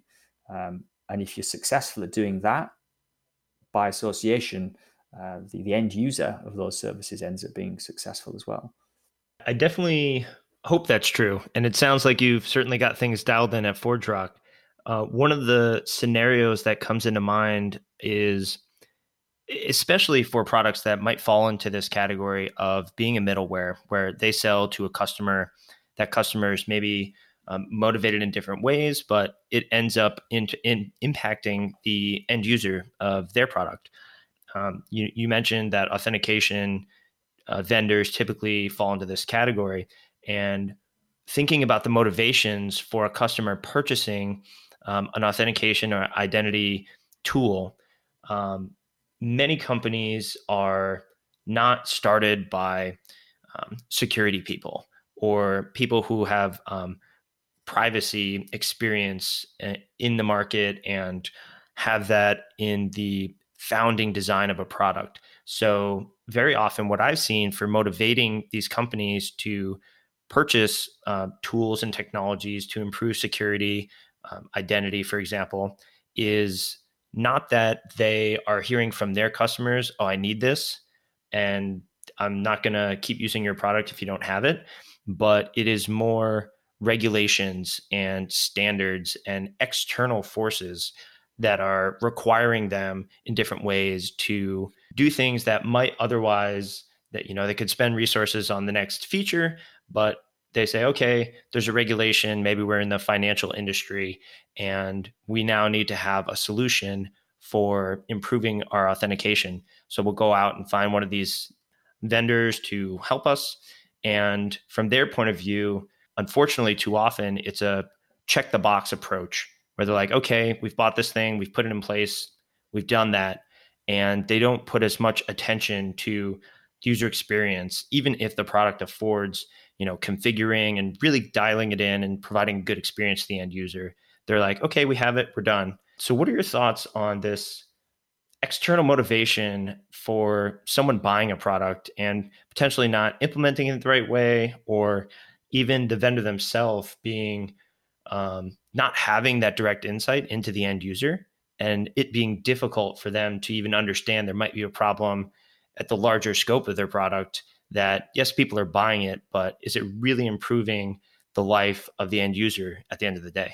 Um, and if you're successful at doing that, by association, uh, the, the end user of those services ends up being successful as well. I definitely hope that's true. And it sounds like you've certainly got things dialed in at ForgeRock. Uh, one of the scenarios that comes into mind is especially for products that might fall into this category of being a middleware where they sell to a customer that customers maybe um, motivated in different ways, but it ends up in, in impacting the end user of their product. Um, you, you, mentioned that authentication uh, vendors typically fall into this category, and thinking about the motivations for a customer purchasing um, an authentication or identity tool, um, many companies are not started by um, security people or people who have um, privacy experience uh, in the market and have that in the founding design of a product. So very often what I've seen for motivating these companies to purchase uh, tools and technologies to improve security, um, identity, for example, is not that they are hearing from their customers, oh, I need this, and I'm not going to keep using your product if you don't have it, but it is more regulations and standards and external forces that are requiring them in different ways to do things that might otherwise that you know they could spend resources on the next feature but they say okay there's a regulation maybe we're in the financial industry and we now need to have a solution for improving our authentication. So we'll go out and find one of these vendors to help us and from their point of view unfortunately too often it's a check the box approach where they're like, okay, we've bought this thing, we've put it in place, we've done that. And they don't put as much attention to user experience, even if the product affords, you know, configuring and really dialing it in and providing a good experience to the end user. They're like, okay, we have it, we're done. So, what are your thoughts on this external motivation for someone buying a product and potentially not implementing it the right way, or even the vendor themselves being um, not having that direct insight into the end user and it being difficult for them to even understand there might be a problem at the larger scope of their product that yes people are buying it but is it really improving the life of the end user at the end of the day?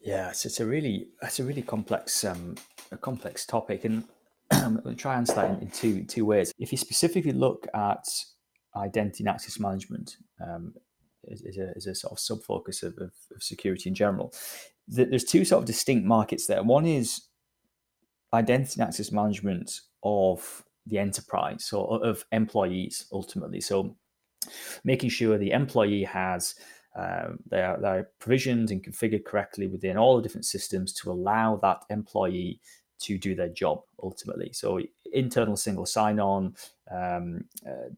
Yeah it's, it's a really it's a really complex um a complex topic and i'm going to try and answer that in, in two two ways. If you specifically look at identity and access management um, is, a, is a sort of sub focus of, of, of, security in general. There's two sort of distinct markets there. One is identity and access management of the enterprise, so of employees ultimately. So making sure the employee has uh, they, are, they are provisioned and configured correctly within all the different systems to allow that employee to do their job ultimately. So internal single sign-on. Um, uh,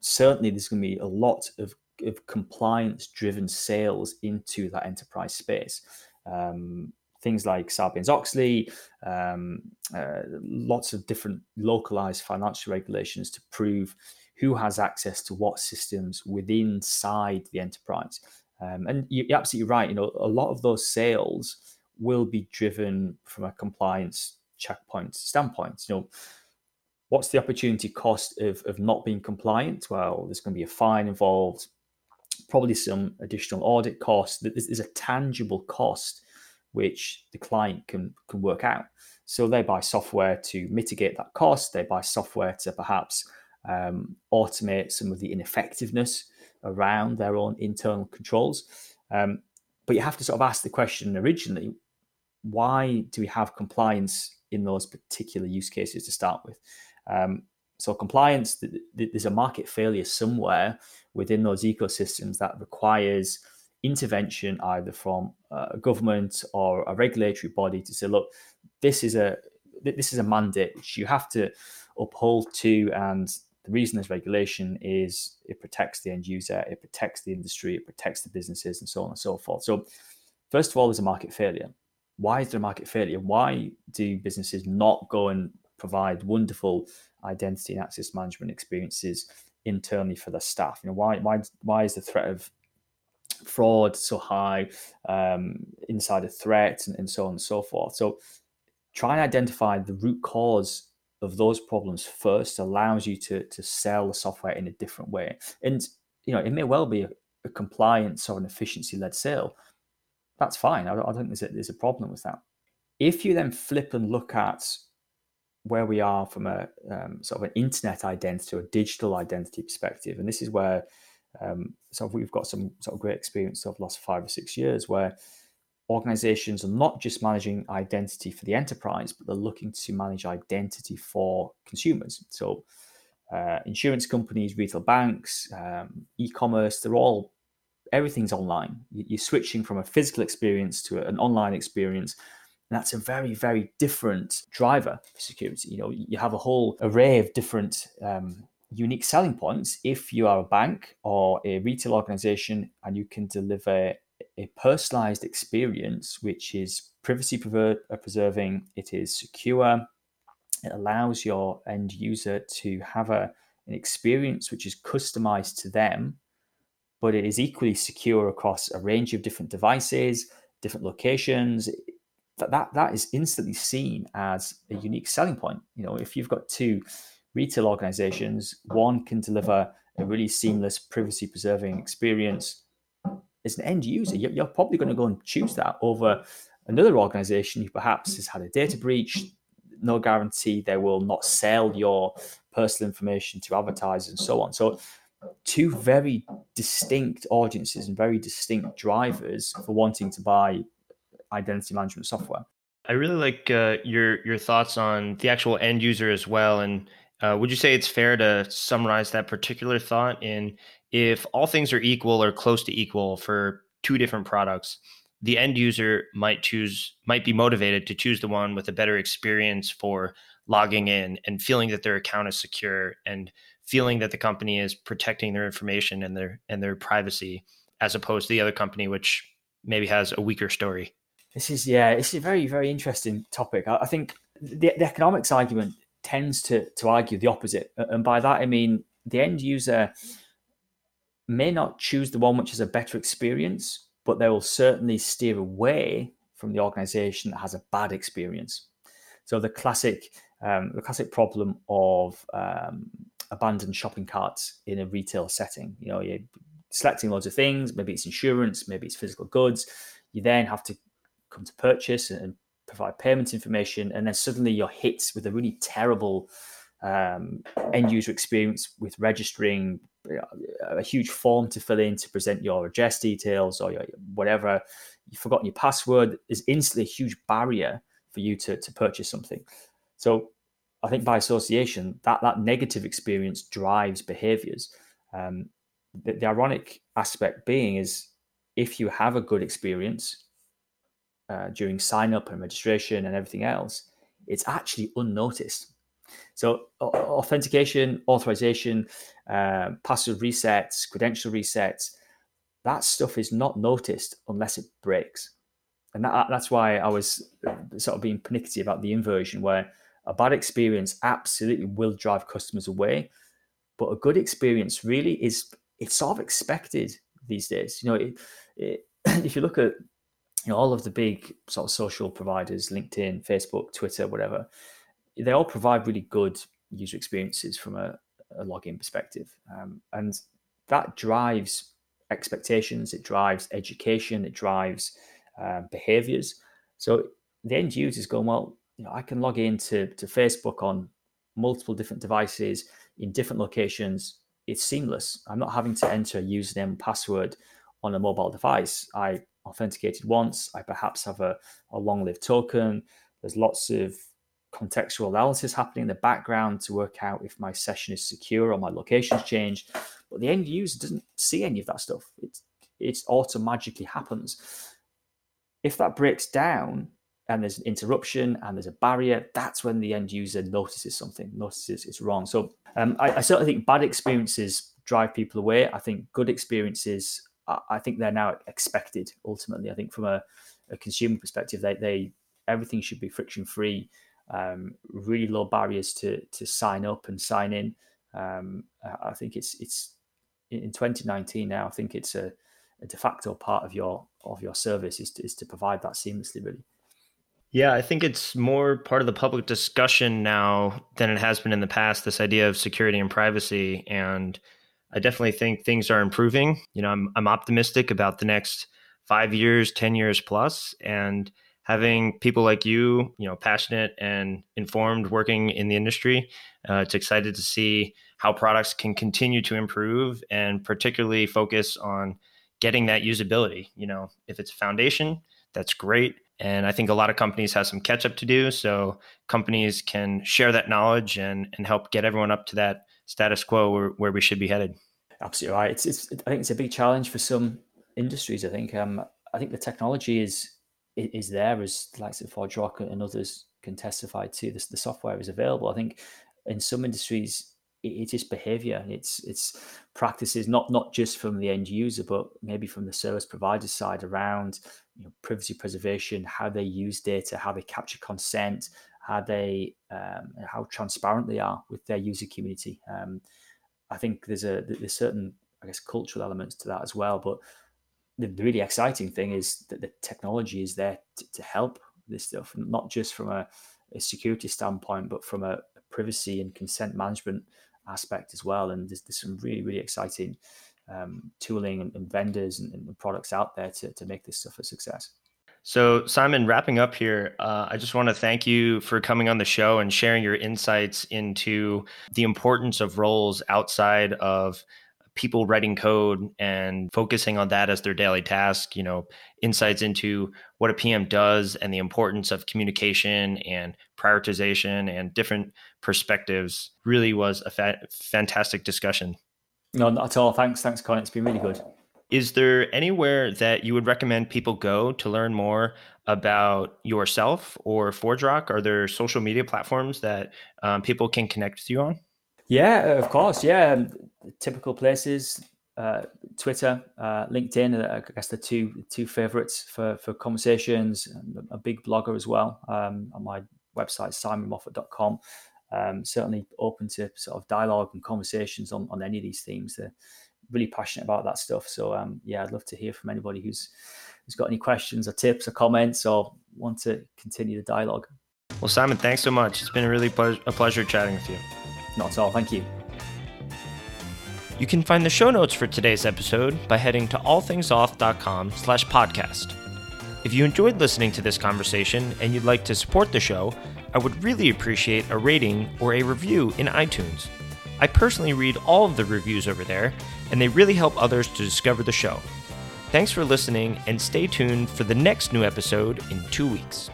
certainly, there's going to be a lot of of compliance driven sales into that enterprise space. Um, things like Sarbanes Oxley, um, uh, lots of different localized financial regulations to prove who has access to what systems within inside the enterprise. Um, and you're absolutely right. You know, a lot of those sales will be driven from a compliance checkpoint standpoint. You know, what's the opportunity cost of, of not being compliant? Well, there's going to be a fine involved probably some additional audit costs. There's a tangible cost which the client can can work out. So they buy software to mitigate that cost. They buy software to perhaps um, automate some of the ineffectiveness around their own internal controls. Um, but you have to sort of ask the question originally: Why do we have compliance in those particular use cases to start with? Um, so compliance, there's a market failure somewhere within those ecosystems that requires intervention either from uh, a government or a regulatory body to say, look, this is a this is a mandate which you have to uphold to, and the reason there's regulation is it protects the end user, it protects the industry, it protects the businesses, and so on and so forth. So, first of all, there's a market failure. Why is there a market failure? Why do businesses not go and provide wonderful identity and access management experiences internally for their staff? You know, why why why is the threat of fraud so high, um, insider threats, and, and so on and so forth? So, try and identify the root cause of those problems first allows you to to sell the software in a different way. And you know, it may well be a, a compliance or an efficiency led sale. That's fine. I don't, I don't think there's a, there's a problem with that. If you then flip and look at where we are from a um, sort of an internet identity or digital identity perspective. And this is where um, of we've got some sort of great experience over the last five or six years where organizations are not just managing identity for the enterprise, but they're looking to manage identity for consumers. So uh, insurance companies, retail banks, um, e-commerce, they're all everything's online. You're switching from a physical experience to an online experience and that's a very, very different driver for security. You know, you have a whole array of different um, unique selling points if you are a bank or a retail organization and you can deliver a personalized experience which is privacy uh, preserving, it is secure, it allows your end user to have a an experience which is customized to them, but it is equally secure across a range of different devices, different locations. That, that, that is instantly seen as a unique selling point. You know, if you've got two retail organizations, one can deliver a really seamless, privacy preserving experience. As an end user, you're probably going to go and choose that over another organization who perhaps has had a data breach. No guarantee they will not sell your personal information to advertisers and so on. So, two very distinct audiences and very distinct drivers for wanting to buy identity management software. I really like uh, your your thoughts on the actual end user as well. And uh, would you say it's fair to summarize that particular thought in if all things are equal or close to equal for two different products, the end user might choose might be motivated to choose the one with a better experience for logging in and feeling that their account is secure and feeling that the company is protecting their information and their and their privacy as opposed to the other company which maybe has a weaker story this is yeah it's a very very interesting topic i, I think the, the economics argument tends to to argue the opposite and by that i mean the end user may not choose the one which has a better experience but they will certainly steer away from the organization that has a bad experience. So the classic, um, the classic problem of um, abandoned shopping carts in a retail setting. You know, you're selecting loads of things. Maybe it's insurance, maybe it's physical goods. You then have to come to purchase and provide payment information, and then suddenly you're hit with a really terrible um, end user experience with registering a huge form to fill in to present your address details or your, whatever. You've forgotten your password is instantly a huge barrier for you to, to purchase something. So I think by association, that, that negative experience drives behaviors. Um, the, the ironic aspect being is if you have a good experience uh, during sign up and registration and everything else, it's actually unnoticed. So authentication, authorization, uh, password resets, credential resets, that stuff is not noticed unless it breaks. And that, that's why I was uh, sort of being pernickety about the inversion, where a bad experience absolutely will drive customers away, but a good experience really is it's sort of expected these days. You know, it, it, if you look at you know all of the big sort of social providers, LinkedIn, Facebook, Twitter, whatever, they all provide really good user experiences from a, a login perspective, um, and that drives expectations. It drives education. It drives uh, behaviors. So the end user is going well. You know, I can log into to Facebook on multiple different devices in different locations. It's seamless. I'm not having to enter a username and password on a mobile device. I authenticated once. I perhaps have a, a long-lived token. There's lots of contextual analysis happening in the background to work out if my session is secure or my location's changed. But the end user doesn't see any of that stuff. It it automatically happens. If that breaks down and there's an interruption and there's a barrier, that's when the end user notices something, notices it's wrong. So um, I, I, certainly think bad experiences drive people away. I think good experiences, I, think they're now expected. Ultimately, I think from a, a consumer perspective, they, they everything should be friction free um, really low barriers to to sign up and sign in. Um, I think it's it's in 2019 now. I think it's a, a, de facto part of your of your service is to, is to provide that seamlessly. Really. Yeah, I think it's more part of the public discussion now than it has been in the past. This idea of security and privacy, and I definitely think things are improving. You know, I'm I'm optimistic about the next five years, ten years plus, and having people like you, you know, passionate and informed working in the industry. Uh, it's excited to see how products can continue to improve and particularly focus on getting that usability. You know, if it's a foundation, that's great. And I think a lot of companies have some catch up to do. So companies can share that knowledge and, and help get everyone up to that status quo where, where we should be headed. Absolutely right. It's, it's, I think it's a big challenge for some industries. I think, um, I think the technology is is there as the likes of ForgeRock and others can testify to this the software is available i think in some industries it's just behavior it's it's practices not not just from the end user but maybe from the service provider side around you know, privacy preservation how they use data how they capture consent how they um, how transparent they are with their user community um, I think there's a there's certain I guess cultural elements to that as well. But the, really exciting thing is that the technology is there to, to help this stuff, not just from a, a security standpoint, but from a, a, privacy and consent management aspect as well. And there's, there's some really really exciting um, tooling and, and vendors and, and, products out there to, to make this stuff a success. So, Simon, wrapping up here, uh, I just want to thank you for coming on the show and sharing your insights into the importance of roles outside of people writing code and focusing on that as their daily task, you know, insights into what a PM does and the importance of communication and prioritization and different perspectives really was a fa- fantastic discussion. No, not at all. Thanks. Thanks, Conor. It's been really good. Is there anywhere that you would recommend people go to learn more about yourself or ForgeRock? Are there social media platforms that um, people can connect with you on? Yeah, of course. Yeah, um, typical places: uh, Twitter, uh, LinkedIn. I guess the two two favorites for for conversations. I'm a big blogger as well. Um, on my website, simonmoffatt.com. Um, certainly open to sort of dialogue and conversations on, on any of these themes. They're really passionate about that stuff. So um, yeah, I'd love to hear from anybody who's who's got any questions or tips or comments or want to continue the dialogue. Well, Simon, thanks so much. It's been a really ple- a pleasure chatting with you. Not at all. Thank you. You can find the show notes for today's episode by heading to allthingsauth.com slash podcast. If you enjoyed listening to this conversation and you'd like to support the show, I would really appreciate a rating or a review in iTunes. I personally read all of the reviews over there, and they really help others to discover the show. Thanks for listening, and stay tuned for the next new episode in two weeks.